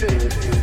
City.